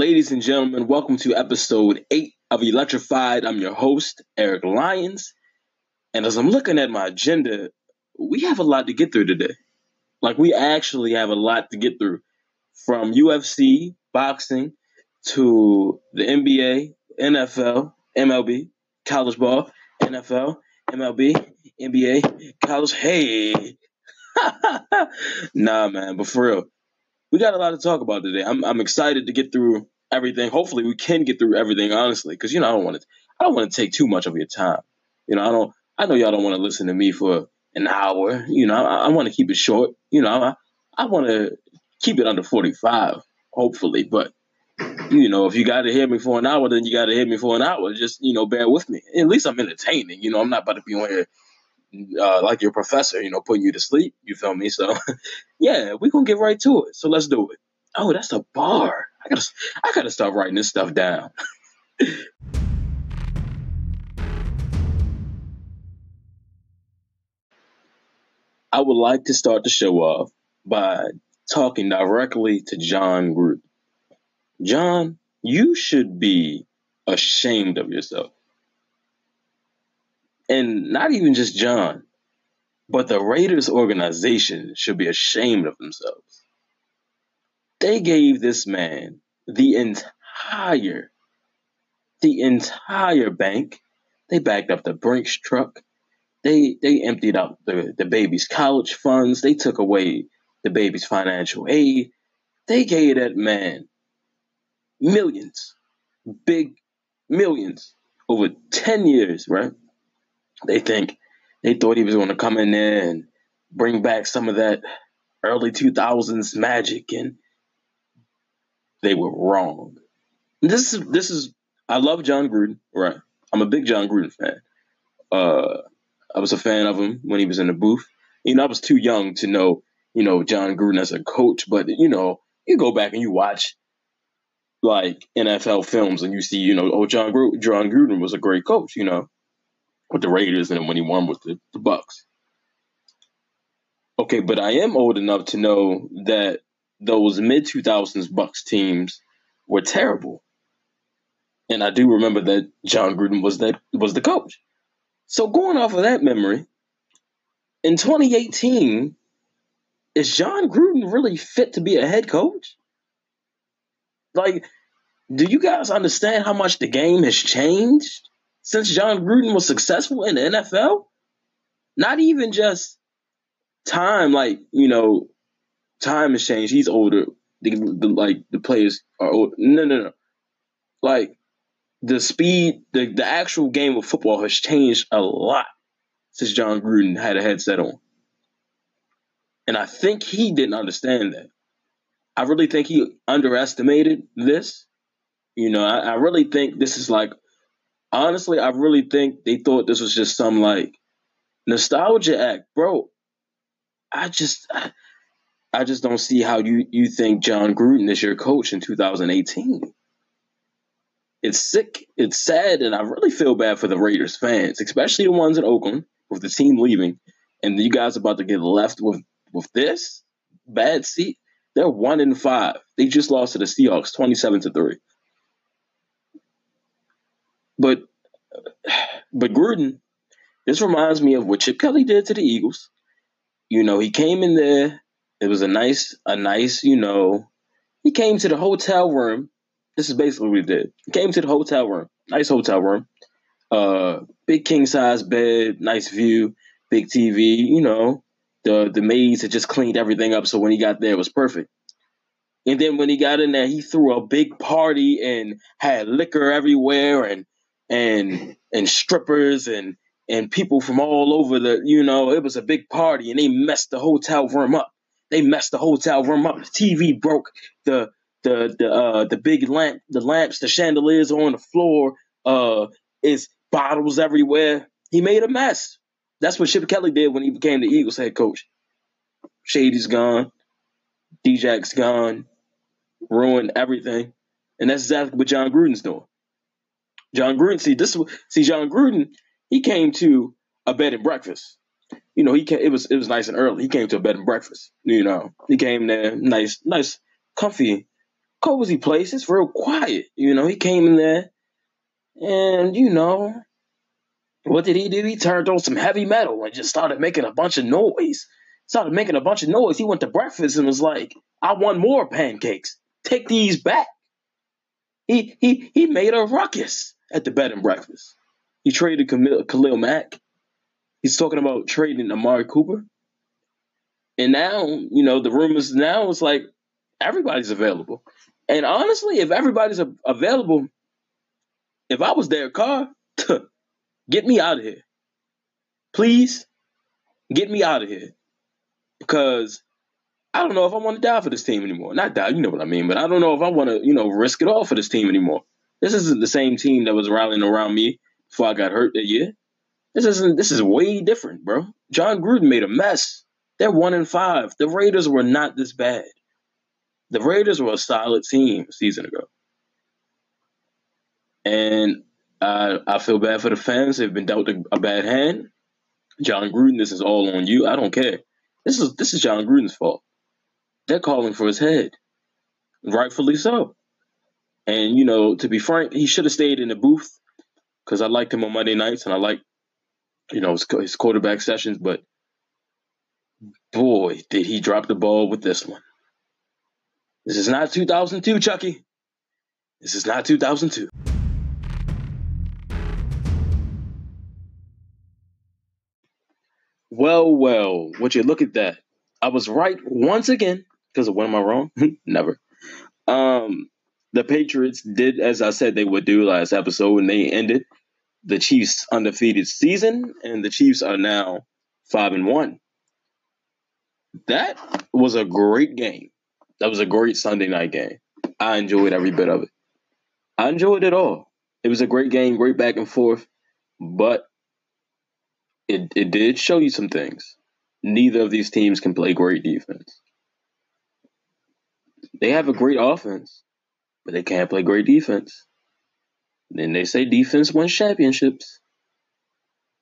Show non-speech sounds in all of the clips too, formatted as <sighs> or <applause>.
Ladies and gentlemen, welcome to episode 8 of Electrified. I'm your host, Eric Lyons. And as I'm looking at my agenda, we have a lot to get through today. Like, we actually have a lot to get through from UFC, boxing, to the NBA, NFL, MLB, college ball, NFL, MLB, NBA, college. Hey, <laughs> nah, man, but for real, we got a lot to talk about today. I'm I'm excited to get through everything. Hopefully, we can get through everything honestly, because you know I don't want to I don't want to take too much of your time. You know, I don't I know y'all don't want to listen to me for an hour. You know, I, I want to keep it short. You know, I I want to keep it under 45, hopefully, but you know, if you got to hear me for an hour, then you got to hear me for an hour. Just you know, bear with me. At least I'm entertaining. You know, I'm not about to be on here uh, like your professor, you know, putting you to sleep. You feel me? So, <laughs> yeah, we're gonna get right to it. So let's do it. Oh, that's a bar. I gotta, I gotta start writing this stuff down. <laughs> I would like to start the show off by talking directly to Jon Gruden. Jon, you should be ashamed of yourself and not even just Jon, but the Raiders organization should be ashamed of themselves. They gave this man the entire, the entire bank. They backed up the Brinks truck. They they emptied out the, the baby's college funds. They took away the baby's financial aid. They gave that man millions, big millions over 10 years, right? They think they thought he was going to come in there and bring back some of that early 2000s magic, and they were wrong. This is this is I love Jon Gruden, right? I'm a big Jon Gruden fan. Uh, I was a fan of him when he was in the booth. You know, I was too young to know, you know, Jon Gruden as a coach, but you know, you go back and you watch like NFL films and you see, you know, oh, Jon Gruden, Jon Gruden was a great coach, you know with the Raiders and when he won with the, the Bucs. Okay, but I am old enough to know that those mid 2000s Bucs teams were terrible. And I do remember that Jon Gruden was that was the coach. So going off of that memory, in 2018, is Jon Gruden really fit to be a head coach? Like, do you guys understand how much the game has changed? Since Jon Gruden was successful in the NFL? Not even just time, like, you know, time has changed. He's older. The, the, like the players are old. No, no, no. Like the speed, the, the actual game of football has changed a lot since Jon Gruden had a headset on. And I think he didn't understand that. I really think he underestimated this. You know, I, I really think this is like honestly, I really think they thought this was just some like nostalgia act, bro. I just, I, I just don't see how you you think Jon Gruden is your coach in 2018. It's sick, it's sad, and I really feel bad for the Raiders fans, especially the ones in Oakland with the team leaving, and you guys about to get left with with this bad seat. They're one in five. They just lost to the Seahawks, twenty-seven to three. But but Gruden, this reminds me of what Chip Kelly did to the Eagles. You know, he came in there. It was a nice, a nice, you know, he came to the hotel room. This is basically what he did. He came to the hotel room, nice hotel room, uh, big king size bed, nice view, big TV. You know, the the maids had just cleaned everything up, so when he got there, it was perfect. And then when he got in there, he threw a big party and had liquor everywhere and and and strippers and and people from all over the you know it was a big party and they messed the hotel room up. They messed the hotel room up. The tv broke. The the the uh the big lamp the lamps the chandeliers on the floor uh is bottles everywhere. He made a mess. That's what chip kelly did when he became the eagles head coach. Shady's gone. D-Jax's gone. Ruined everything. And that's exactly what Jon Gruden's doing Jon Gruden, see this, see Jon Gruden, he came to a bed and breakfast. You know, he came, it was it was nice and early. He came to a bed and breakfast. You know, he came there, nice, nice, comfy, cozy place. It's real quiet. You know, he came in there and, you know, what did he do? He turned on some heavy metal and just started making a bunch of noise. Started making a bunch of noise. He went to breakfast and was like, I want more pancakes. Take these back. He he he made a ruckus at the bed and breakfast. He traded Khalil Mack. He's talking about trading Amari Cooper. And now, you know, the rumors now is like everybody's available. And honestly, if everybody's available, if I was Derek Carr, <laughs> get me out of here. Please, get me out of here. Because I don't know if I want to die for this team anymore. Not die, you know what I mean, but I don't know if I want to, you know, risk it all for this team anymore. This isn't the same team that was rallying around me before I got hurt that year. This isn't this is way different, bro. Jon Gruden made a mess. They're one and five. The Raiders were not this bad. The Raiders were a solid team a season ago. And I I feel bad for the fans. They've been dealt a, a bad hand. Jon Gruden, this is all on you. I don't care. This is this is Jon Gruden's fault. They're calling for his head, rightfully so. And you know, to be frank, he should have stayed in the booth because I liked him on Monday nights and I like, you know, his, his quarterback sessions. But boy, did he drop the ball with this one. This is not 2002, Chucky. This is not 2002. Well, well, would you look at that? I was right once again because of when am I wrong? <laughs> Never. Um, the Patriots did as I said they would do last episode, and they ended the Chiefs' undefeated season, and the Chiefs are now five and one. That was a great game. That was a great Sunday night game. I enjoyed every bit of it. I enjoyed it all. It was a great game, great back and forth, but it it did show you some things. Neither of these teams can play great defense. They have a great offense, but they can't play great defense. Then they say defense wins championships.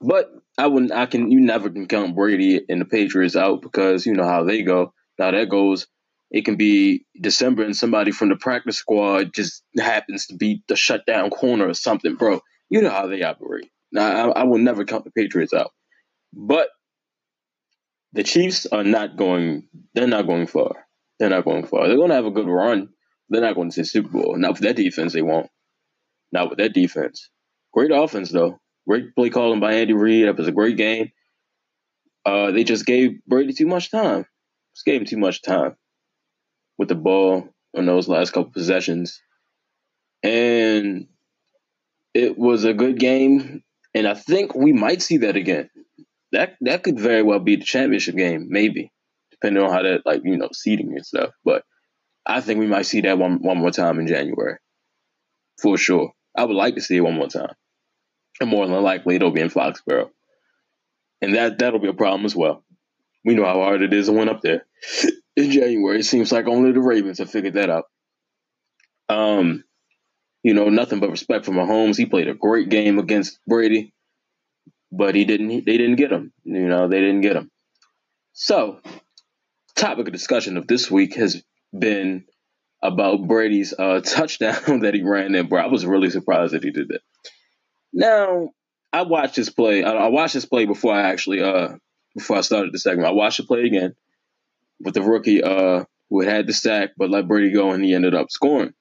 But I wouldn't I can you never can count Brady and the Patriots out because you know how they go. Now that goes it can be December and somebody from the practice squad just happens to be the shutdown corner or something, bro. You know how they operate. Now I, I will never count the Patriots out. But the Chiefs are not going. They're not going far. They're not going far. They're going to have a good run. They're not going to the Super Bowl. Not with that defense, they won't. Not with that defense. Great offense though. Great play calling by Andy Reid. That was a great game. Uh, they just gave Brady too much time. Just gave him too much time with the ball on those last couple possessions, and it was a good game. And I think we might see that again that that could very well be the championship game, maybe, depending on how that like you know seeding and stuff. But I think we might see that one one more time in January, for sure. I would like to see it one more time, and more than likely it'll be in Foxborough, and that that'll be a problem as well. We know how hard it is to win up there <laughs> in January. It seems like only the Ravens have figured that out. Um, you know, nothing but respect for Mahomes. He played a great game against Brady but he didn't. They didn't get him. You know, they didn't get him. So, topic of discussion of this week has been about Brady's uh, <laughs> touchdown that he ran in. Bro, I was really surprised that he did that. Now, I watched this play. I, watched this play before I actually uh before I started the segment. I watched the play again with the rookie uh who had the sack but let Brady go and he ended up scoring.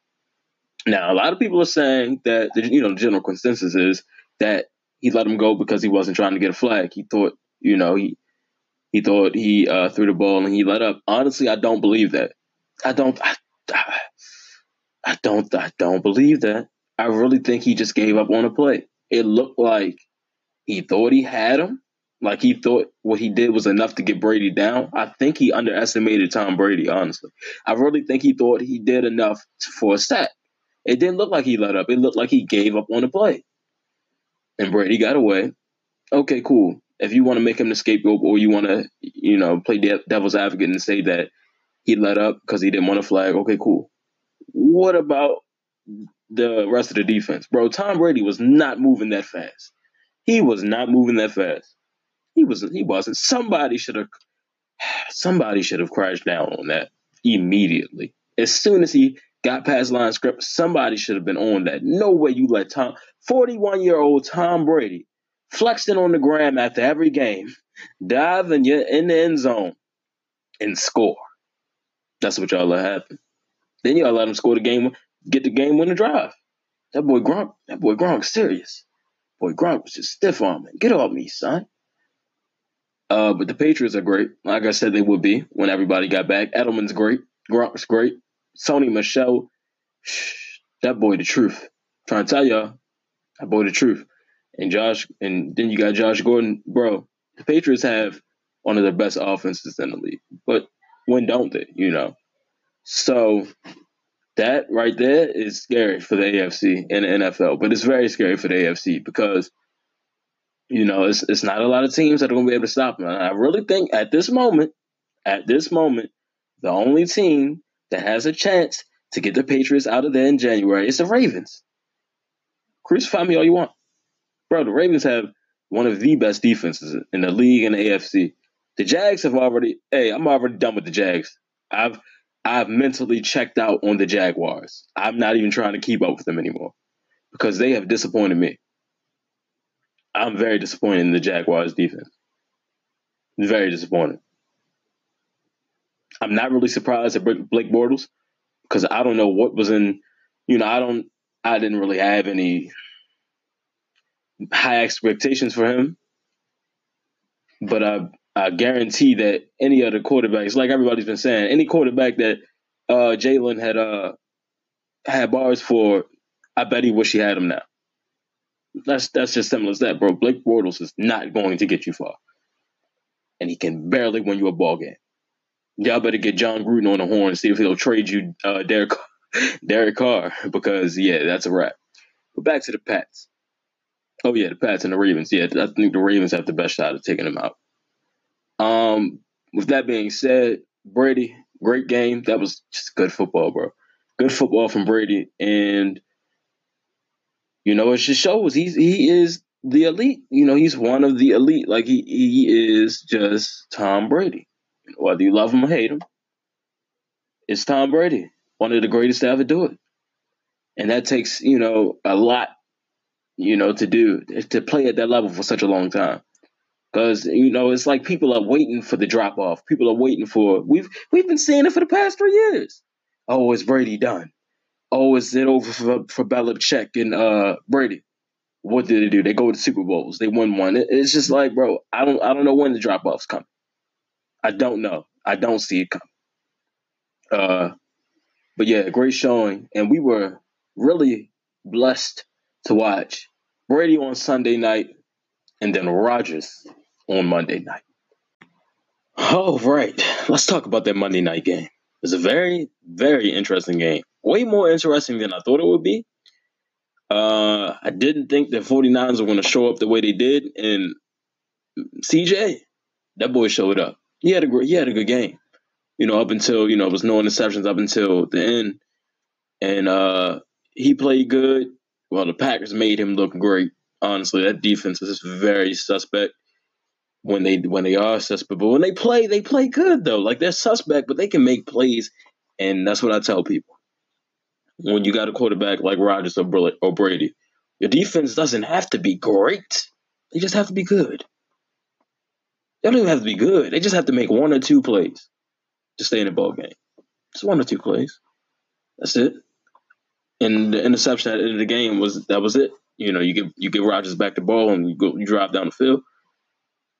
Now, a lot of people are saying that the you know the general consensus is that he let him go because he wasn't trying to get a flag. He thought, you know, he he thought he uh, threw the ball and he let up. Honestly, I don't believe that. I don't. I, I don't. I don't believe that. I really think he just gave up on a play. It looked like he thought he had him. Like he thought what he did was enough to get Brady down. I think he underestimated Tom Brady, honestly. I really think he thought he did enough for a sack. It didn't look like he let up. It looked like he gave up on the play and Brady got away. Okay, cool. If you want to make him the scapegoat or you want to, you know, play de- devil's advocate and say that he let up because he didn't want a flag, okay, cool. What about the rest of the defense? Bro, Tom Brady was not moving that fast. He was not moving that fast. He wasn't he wasn't. Somebody should have <sighs> somebody should have crashed down on that immediately. As soon as he got past line script. Somebody should have been on that. No way you let Tom, 41 year old Tom Brady, flexing on the gram after every game, dive in, your, in the end zone and score. That's what y'all let happen. Then y'all let him score the game, get the game winning drive. That boy Gronk, that boy Gronk serious. Boy Gronk was just stiff arming. Get off me, son. Uh, but the Patriots are great. Like I said, they would be when everybody got back. Edelman's great. Gronk's great. Sony Michel, that boy the truth. trying to tell y'all, that boy the truth. And Josh, and then you got Josh Gordon, bro. The Patriots have one of the best offenses in the league, but when don't they? You know, so that right there is scary for the AFC and the NFL, but it's very scary for the AFC because you know it's it's not a lot of teams that are going to be able to stop them. I really think at this moment, at this moment, the only team that has a chance to get the Patriots out of there in January is the Ravens. Crucify me all you want. Bro, the Ravens have one of the best defenses in the league and the AFC. The Jags have already hey, I'm already done with the Jags. I've I've mentally checked out on the Jaguars. I'm not even trying to keep up with them anymore because they have disappointed me. I'm very disappointed in the Jaguars defense. Very disappointed. I'm not really surprised at Blake Bortles because I don't know what was in, you know, I don't, I didn't really have any high expectations for him. But I, I guarantee that any other quarterbacks, like everybody's been saying, any quarterback that uh, Jalen had uh, had bars for, I bet he wish he had him now. That's that's just simple as that, bro. Blake Bortles is not going to get you far, and he can barely win you a ball game y'all better get Jon Gruden on the horn see if he'll trade you uh, Derek <laughs> Derek Carr because yeah, that's a wrap. But back to the Pats. Oh yeah, the Pats and the Ravens. Yeah, I think the Ravens have the best shot of taking them out. Um, with that being said, Brady, great game. That was just good football, bro. Good football from Brady, and you know it just shows he's he is the elite. You know he's one of the elite. Like he he is just Tom Brady whether you love him or hate him, it's Tom Brady, one of the greatest to ever do it. And that takes, you know, a lot, you know, to do, to play at that level for such a long time. Because, you know, it's like people are waiting for the drop off. People are waiting for, we've we've been seeing it for the past three years. Oh, is Brady done? Oh, is it over for, for Belichick and uh, Brady? What did they do? They go to Super Bowls. They won one. It, it's just like, bro, I don't I don't know when the drop off's coming. I don't know. I don't see it coming. Uh, but yeah, great showing, and we were really blessed to watch Brady on Sunday night, and then Rodgers on Monday night. All right, let's talk about that Monday night game. It's a very, very interesting game. Way more interesting than I thought it would be. Uh, I didn't think the 49ers were going to show up the way they did, and CJ, that boy showed up he had a great, he had a good game. You know, up until you know it was no interceptions up until the end, and uh he played good. Well, the Packers made him look great. Honestly, that defense is very suspect when they when they are suspect. But when they play, they play good though. Like they're suspect, but they can make plays, and that's what I tell people. When you got a quarterback like Rodgers or, Brady, your defense doesn't have to be great. They just have to be good. They don't even have to be good. They just have to make one or two plays to stay in the ball game. Just one or two plays. That's it. And the interception at the end of the game was that was it. You know, you give you give Rodgers back the ball and you go you drive down the field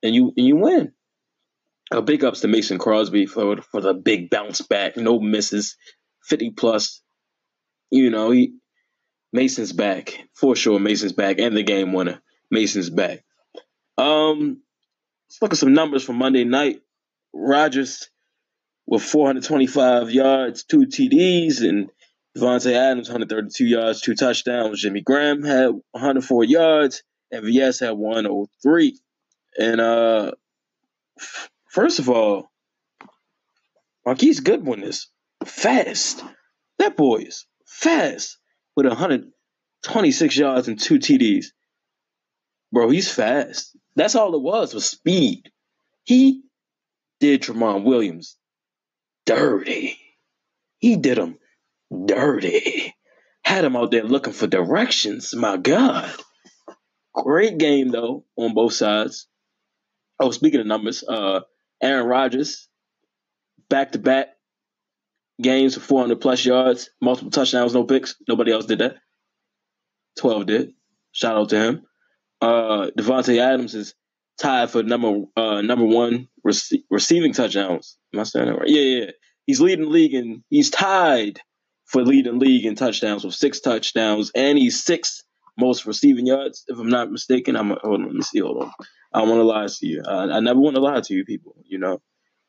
and you and you win. A big ups to Mason Crosby for for the big bounce back, no misses, fifty plus. You know, he Mason's back for sure. Mason's back and the game winner. Mason's back. Um, Let's look at some numbers from Monday night. Rodgers with 425 yards, two TDs, and Davante Adams 132 yards, two touchdowns. Jimmy Graham had 104 yards, and VS had 103. And uh, f- first of all, Marquise Goodwin is fast. That boy is fast with 126 yards and two TDs. Bro, he's fast. That's all it was was speed. He did Tramon Williams dirty. He did him dirty. Had him out there looking for directions. My God. Great game though on both sides. Oh, speaking of numbers, uh, Aaron Rodgers, back to back games for 400 plus yards, multiple touchdowns, no picks. Nobody else did that. 12 did. Shout out to him. Uh, Davante Adams is tied for number uh, number one rec- receiving touchdowns. Am I saying that right? Yeah, yeah. He's leading the league and he's tied for leading league in touchdowns with six touchdowns, and he's sixth most receiving yards, if I'm not mistaken. I'm hold on, let me see. Hold on. I want to lie to you. I, I never want to lie to you, people. You know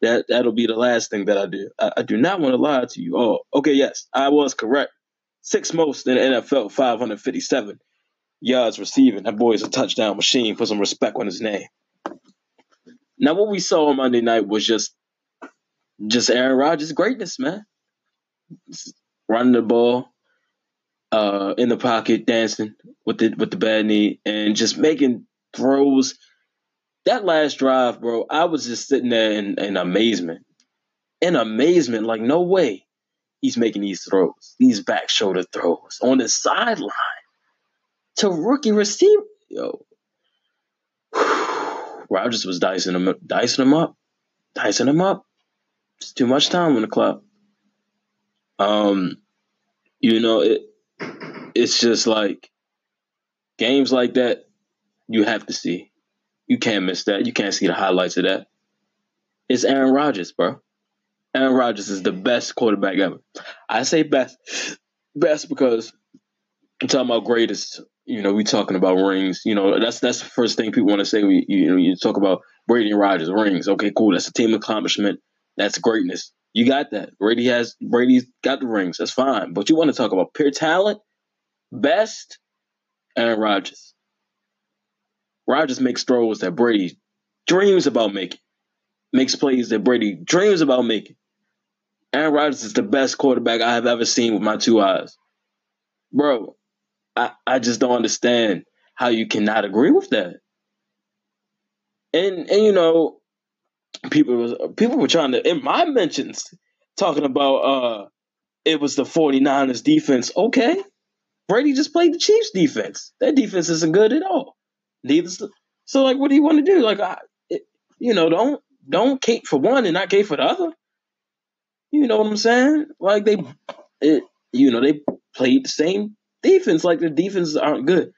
that that'll be the last thing that I do. I, I do not want to lie to you. Oh, okay, yes, I was correct. Six most in the NFL, 557 yards receiving. That boy is a touchdown machine. Put some respect on his name. Now, what we saw on Monday night was just just Aaron Rodgers' greatness, man. Running the ball, uh, in the pocket, dancing with the with the bad knee, and just making throws. That last drive, bro, I was just sitting there in, in amazement. In amazement, like no way he's making these throws, these back shoulder throws on the sideline to rookie receiver. Yo, <sighs> Rodgers was dicing him, dicing him up, dicing him up. It's too much time on the clock. Um, you know it. It's just like games like that. You have to see. You can't miss that. You can't see the highlights of that. It's Aaron Rodgers, bro. Aaron Rodgers is the best quarterback ever. I say best, best because I'm talking about greatest. You know, we talking about rings. You know, that's that's the first thing people want to say. We you know you talk about Brady and Rodgers rings. Okay, cool. That's a team accomplishment. That's greatness. You got that. Brady has Brady's got the rings. That's fine. But you want to talk about pure talent, best, Aaron Rodgers. Rodgers makes throws that Brady dreams about making. Makes plays that Brady dreams about making. Aaron Rodgers is the best quarterback I have ever seen with my two eyes. Bro, I, I just don't understand how you cannot agree with that. And and you know, people was people were trying to in my mentions talking about uh it was the 49ers defense. Okay. Brady just played the Chiefs defense. That defense isn't good at all. Neither so like what do you want to do? Like I it, you know, don't don't cape for one and not cape for the other. You know what I'm saying? Like they it, you know, they played the same defense. Like the defenses aren't good.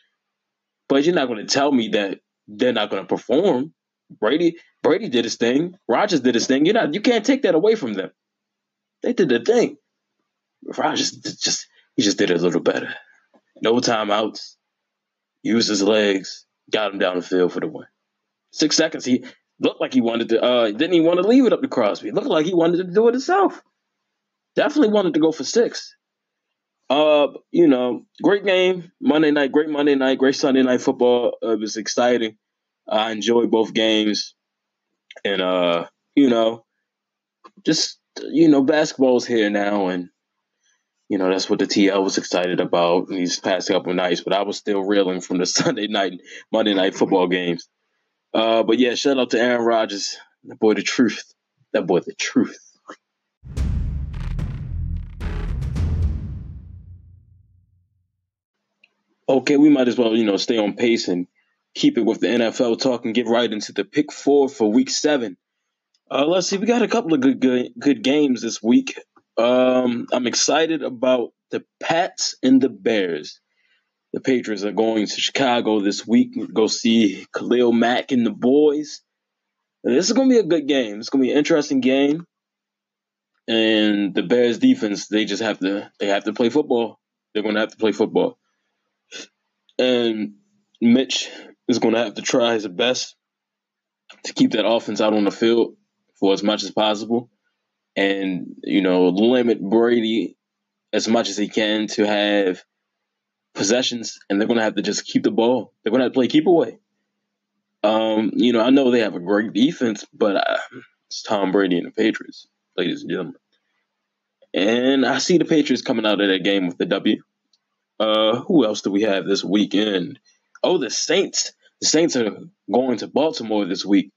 But you're not going to tell me that they're not going to perform. Brady Brady did his thing. Rodgers did his thing. You know, you can't take that away from them. They did their thing. Rodgers just he just did it a little better. No timeouts. Used his legs. Got him down the field for the win. Six seconds. He looked like he wanted to. Uh, didn't he want to leave it up to Crosby? Looked like he wanted to do it himself. Definitely wanted to go for six. Uh, you know, great game Monday night. Great Monday night. Great Sunday night football. Uh, it was exciting. I enjoyed both games, and uh, you know, just you know, basketball's here now, and you know that's what the TL was excited about these past couple nights. But I was still reeling from the <laughs> Sunday night, Monday night football games. Uh, but yeah, shout out to Aaron Rodgers, that boy, the truth. That boy, the truth. Okay, we might as well, you know, stay on pace and keep it with the NFL talk and get right into the pick four for week seven. Uh, let's see, we got a couple of good good, good games this week. Um, I'm excited about the Pats and the Bears. The Patriots are going to Chicago this week. Go see Khalil Mack and the boys. This is going to be a good game. It's going to be an interesting game. And the Bears defense, they just have to they have to play football. They're going to have to play football. And Mitch is going to have to try his best to keep that offense out on the field for as much as possible and, you know, limit Brady as much as he can to have possessions, and they're going to have to just keep the ball. They're going to have to play keep away. Um, you know, I know they have a great defense, but uh, it's Tom Brady and the Patriots, ladies and gentlemen. And I see the Patriots coming out of that game with the W. Uh, who else do we have this weekend? Oh, the Saints. The Saints are going to Baltimore this week.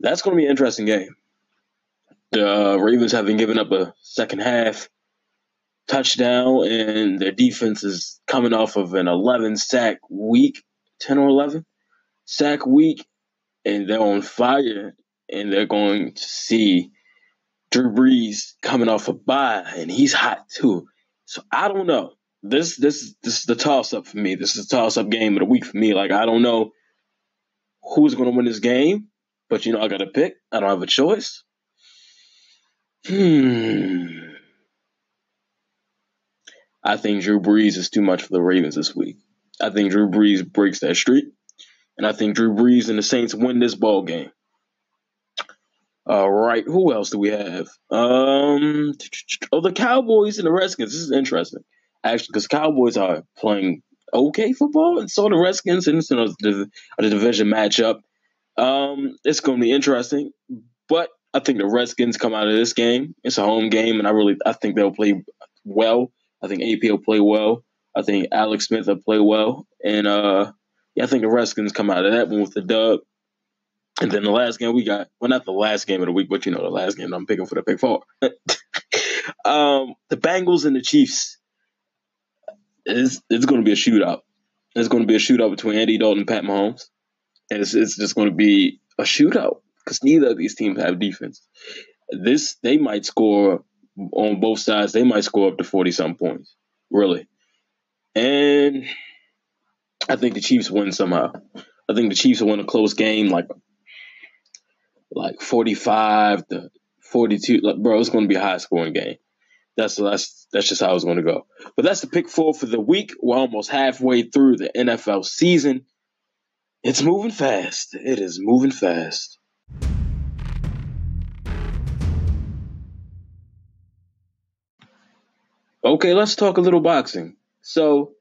That's going to be an interesting game. The uh, Ravens having given up a second half touchdown, and their defense is coming off of an 11 sack week, 10 or 11 sack week, and they're on fire, and they're going to see Drew Brees coming off a bye, and he's hot too. So I don't know. This this this is the toss up for me. This is the toss up game of the week for me. Like I don't know who's going to win this game, but you know I got to pick. I don't have a choice. Hmm. I think Drew Brees is too much for the Ravens this week. I think Drew Brees breaks that streak, and I think Drew Brees and the Saints win this ball game. All right, who else do we have? Um, oh, the Cowboys and the Redskins. This is interesting, actually, because Cowboys are playing okay football, and so the Redskins, and a, a division matchup. Um, it's going to be interesting, but I think the Redskins come out of this game. It's a home game, and I really I think they'll play well. I think AP will play well. I think Alex Smith will play well, and uh, yeah, I think the Redskins come out of that one with the dub. And then the last game we got, well, not the last game of the week, but you know, the last game I'm picking for the pick four. <laughs> um, the Bengals and the Chiefs. It's, it's going to be a shootout. It's going to be a shootout between Andy Dalton and Pat Mahomes. And it's, it's just going to be a shootout because neither of these teams have defense. This, they might score on both sides, they might score up to 40 some points, really. And I think the Chiefs win somehow. I think the Chiefs will win a close game, like like 45 to 42. Like, bro, it's going to be a high scoring game. That's that's that's just how it's going to go. But that's the pick four for the week. We're almost halfway through the NFL season. It's moving fast. It is moving fast. Okay, let's talk a little boxing. So,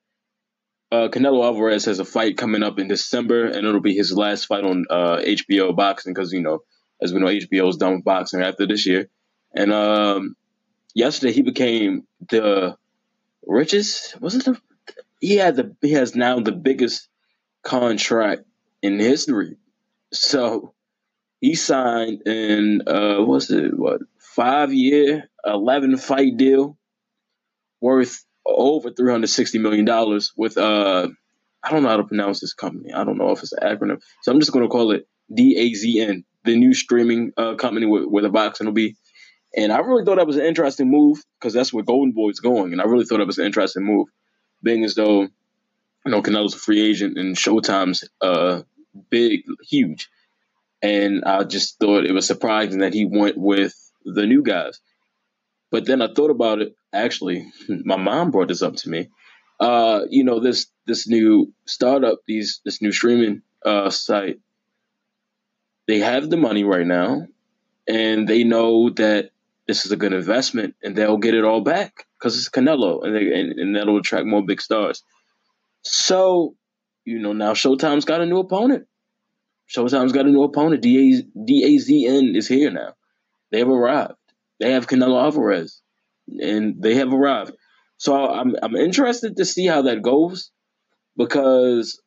uh, Canelo Alvarez has a fight coming up in December, and it'll be his last fight on uh, HBO boxing because you know, as we know, HBO is done with boxing after this year. And um, yesterday, he became the richest. Wasn't the he had the he has now the biggest contract in history. So he signed in uh, what's it what five year, eleven fight deal worth over three hundred sixty million dollars with uh I don't know how to pronounce this company. I don't know if it's an acronym, so I'm just going to call it DAZN, the new streaming uh, company where, where the boxing will be. And I really thought that was an interesting move because that's where Golden Boy's going, and I really thought that was an interesting move, being as though you know Canelo's a free agent and Showtime's uh big, huge, and I just thought it was surprising that he went with the new guys. But then I thought about it. Actually, <laughs> my mom brought this up to me. Uh, you know this this new startup, these this new streaming uh, site. They have the money right now, and they know that this is a good investment, and they'll get it all back because it's Canelo, and, they, and and that'll attract more big stars. So, you know, now Showtime's got a new opponent. Showtime's got a new opponent. DAZN is here now. They have arrived. They have Canelo Alvarez, and they have arrived. So I'm I'm interested to see how that goes because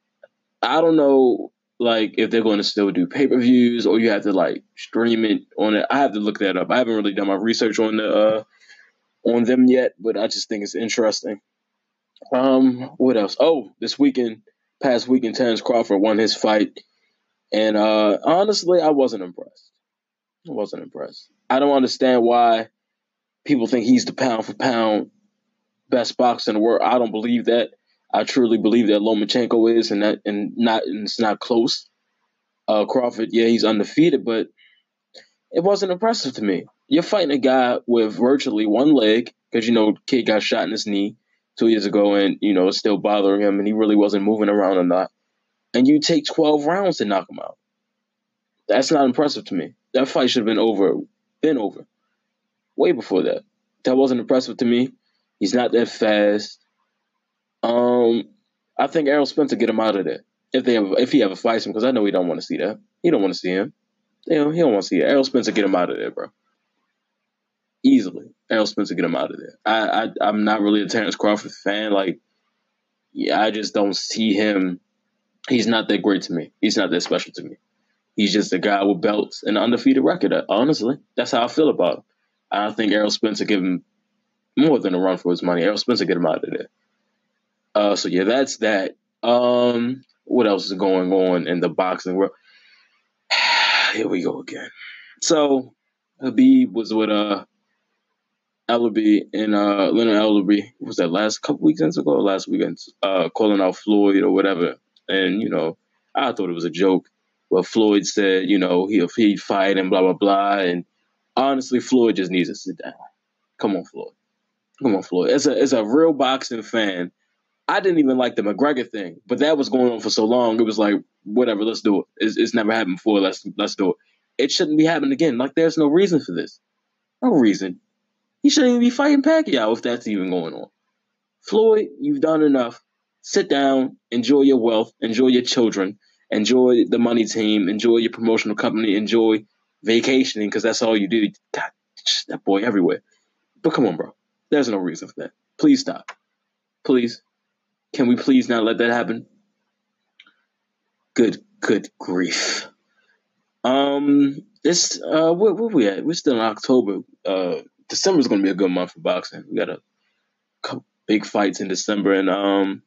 I don't know like if they're going to still do pay per views or you have to like stream it on it. I have to look that up. I haven't really done my research on the uh, on them yet, but I just think it's interesting. Um, what else? Oh, this weekend, past weekend, Terrence Crawford won his fight, and uh, honestly, I wasn't impressed. I wasn't impressed. I don't understand why people think he's the pound for pound best boxer in the world. I don't believe that. I truly believe that Lomachenko is, and that and not and it's not close. Uh, Crawford, yeah, he's undefeated, but it wasn't impressive to me. You're fighting a guy with virtually one leg because you know kid got shot in his knee two years ago, and you know it's still bothering him, and he really wasn't moving around or not. And you take 12 rounds to knock him out. That's not impressive to me. That fight should have been over been over. Way before that. That wasn't impressive to me. He's not that fast. Um, I think Errol Spencer get him out of there if they have, if he ever fights him because I know he don't want to see that. He don't want to see him. You know, he don't want to see it. Errol Spencer get him out of there, bro. Easily, Errol Spencer get him out of there. I, I I'm not really a Terrence Crawford fan. Like, yeah, I just don't see him. He's not that great to me. He's not that special to me. He's just a guy with belts and an undefeated record. Honestly, that's how I feel about him. I think Errol Spencer give him more than a run for his money. Errol Spencer get him out of there. Uh, so yeah, that's that. Um, what else is going on in the boxing world? <sighs> Here we go again. So Khabib was with uh and uh Leonard Ellerbe was that last couple weekends ago, last weekend, uh calling out Floyd or whatever. And you know, I thought it was a joke. But Floyd said, you know, he'll he'd fight and blah blah blah. And honestly, Floyd just needs to sit down. Come on, Floyd. Come on, Floyd. As a as a real boxing fan, I didn't even like the McGregor thing, but that was going on for so long. It was like, whatever, let's do it. It's, it's never happened before. Let's let's do it. It shouldn't be happening again. Like, there's no reason for this. No reason. He shouldn't even be fighting Pacquiao if that's even going on. Floyd, you've done enough. Sit down, enjoy your wealth, enjoy your children, enjoy the money team, enjoy your promotional company, enjoy vacationing because that's all you do. God, that boy everywhere. But come on, bro. There's no reason for that. Please stop. Please. Can we please not let that happen? Good, good grief. Um, this uh, where, where we at? We're still in October. Uh, December's gonna be a good month for boxing. We got a couple big fights in December, and um,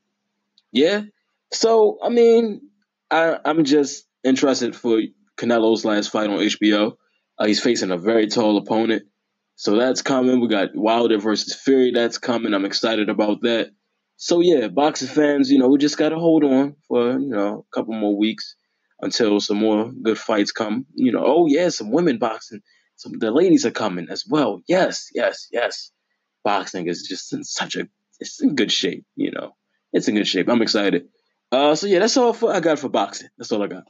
yeah. So I mean, I I'm just interested for Canelo's last fight on HBO. Uh, he's facing a very tall opponent, so that's coming. We got Wilder versus Fury. That's coming. I'm excited about that. So yeah, boxing fans, you know, we just gotta hold on for you know a couple more weeks until some more good fights come. You know, oh yeah, some women boxing, some the ladies are coming as well. Yes, yes, yes. Boxing is just in such a it's in good shape. You know, it's in good shape. I'm excited. Uh, so yeah, that's all for I got for boxing. That's all I got.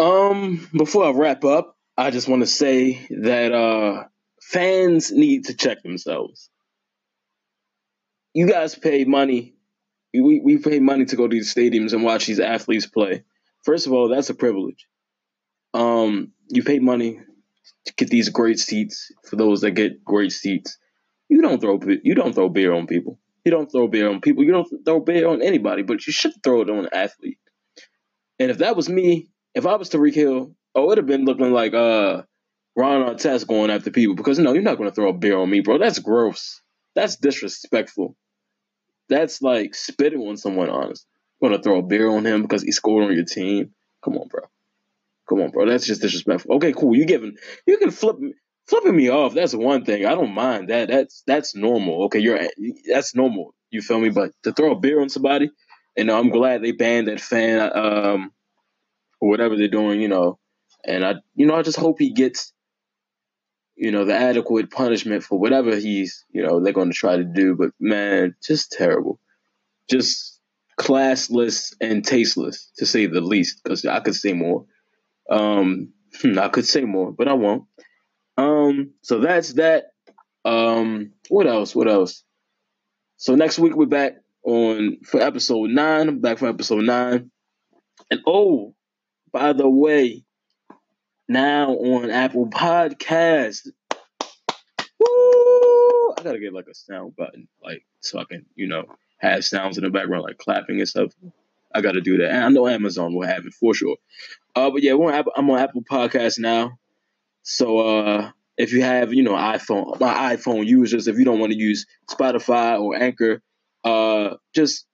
Um, before I wrap up, I just want to say that uh, fans need to check themselves. You guys pay money. We, we pay money to go to these stadiums and watch these athletes play. First of all, that's a privilege. Um, you pay money to get these great seats for those that get great seats. You don't throw you don't throw beer on people. You don't throw beer on people. You don't throw beer on anybody, but you should throw it on an athlete. And if that was me, if I was Tyreek Hill, oh, it'd have been looking like uh Ron Artest going after people because no, you're not to throw a beer on me, bro. That's gross. That's disrespectful. That's like spitting on someone. Honest, going to throw a beer on him because he scored on your team. Come on, bro. Come on, bro. That's just disrespectful. Okay, cool. You giving you can flip flipping me off. That's one thing. I don't mind that. That's that's normal. Okay, you're that's normal. You feel me? But to throw a beer on somebody, and I'm glad they banned that fan. Um, or whatever they're doing, you know. And I, you know, I just hope he gets, you know, the adequate punishment for whatever he's, you know, they're going to try to do. But man, just terrible, just classless and tasteless to say the least. Because I could say more. Um, I could say more, but I won't. Um, so that's that. Um, what else? What else? So next week we're back on for episode nine. I'm back for episode nine. And oh, by the way, now on Apple Podcast. Woo! I gotta get like a sound button, like so I can, you know, have sounds in the background, like clapping and stuff. I gotta do that. And I know Amazon will have it for sure. Uh, but yeah, on Apple, I'm on Apple Podcast now. So uh, if you have, you know, iPhone, my iPhone users, if you don't want to use Spotify or Anchor, uh, just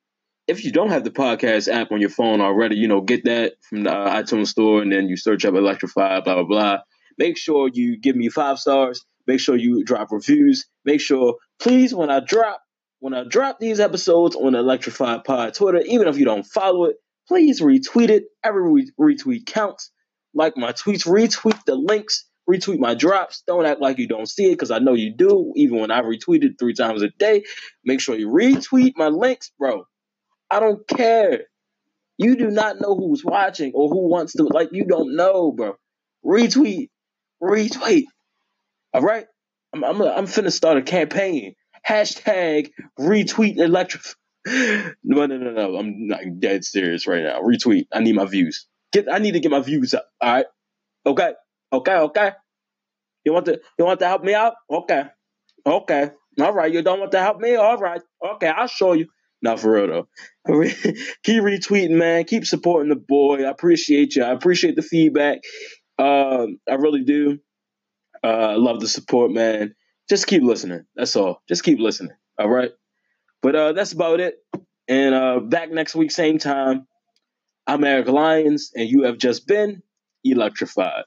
if you don't have the podcast app on your phone already, you know, get that from the uh, iTunes store and then you search up Electrify, blah, blah, blah. Make sure you give me five stars. Make sure you drop reviews. Make sure, please, when I drop, when I drop these episodes on Electrify Pod Twitter, even if you don't follow it, please retweet it. Every retweet counts. Like my tweets, retweet the links, retweet my drops. Don't act like you don't see it because I know you do. Even when I retweet it three times a day, make sure you retweet my links, bro. I don't care. You do not know who's watching or who wants to. Like, you don't know, bro. Retweet. Retweet. All right? I'm, I'm, I'm finna start a campaign. Hashtag retweet electric. No, no, no, no. I'm not dead serious right now. Retweet. I need my views. Get. I need to get my views up. All right. Okay. Okay. Okay. You want to? You want to help me out? Okay. Okay. All right. You don't want to help me? All right. Okay. I'll show you. Not for real though. <laughs> keep retweeting, man. Keep supporting the boy. I appreciate you. I appreciate the feedback. Um, I really do. Uh, love the support, man. Just keep listening. That's all. Just keep listening. All right. But uh, that's about it. And uh, back next week, same time. I'm Eric Lyons, and you have just been electrified.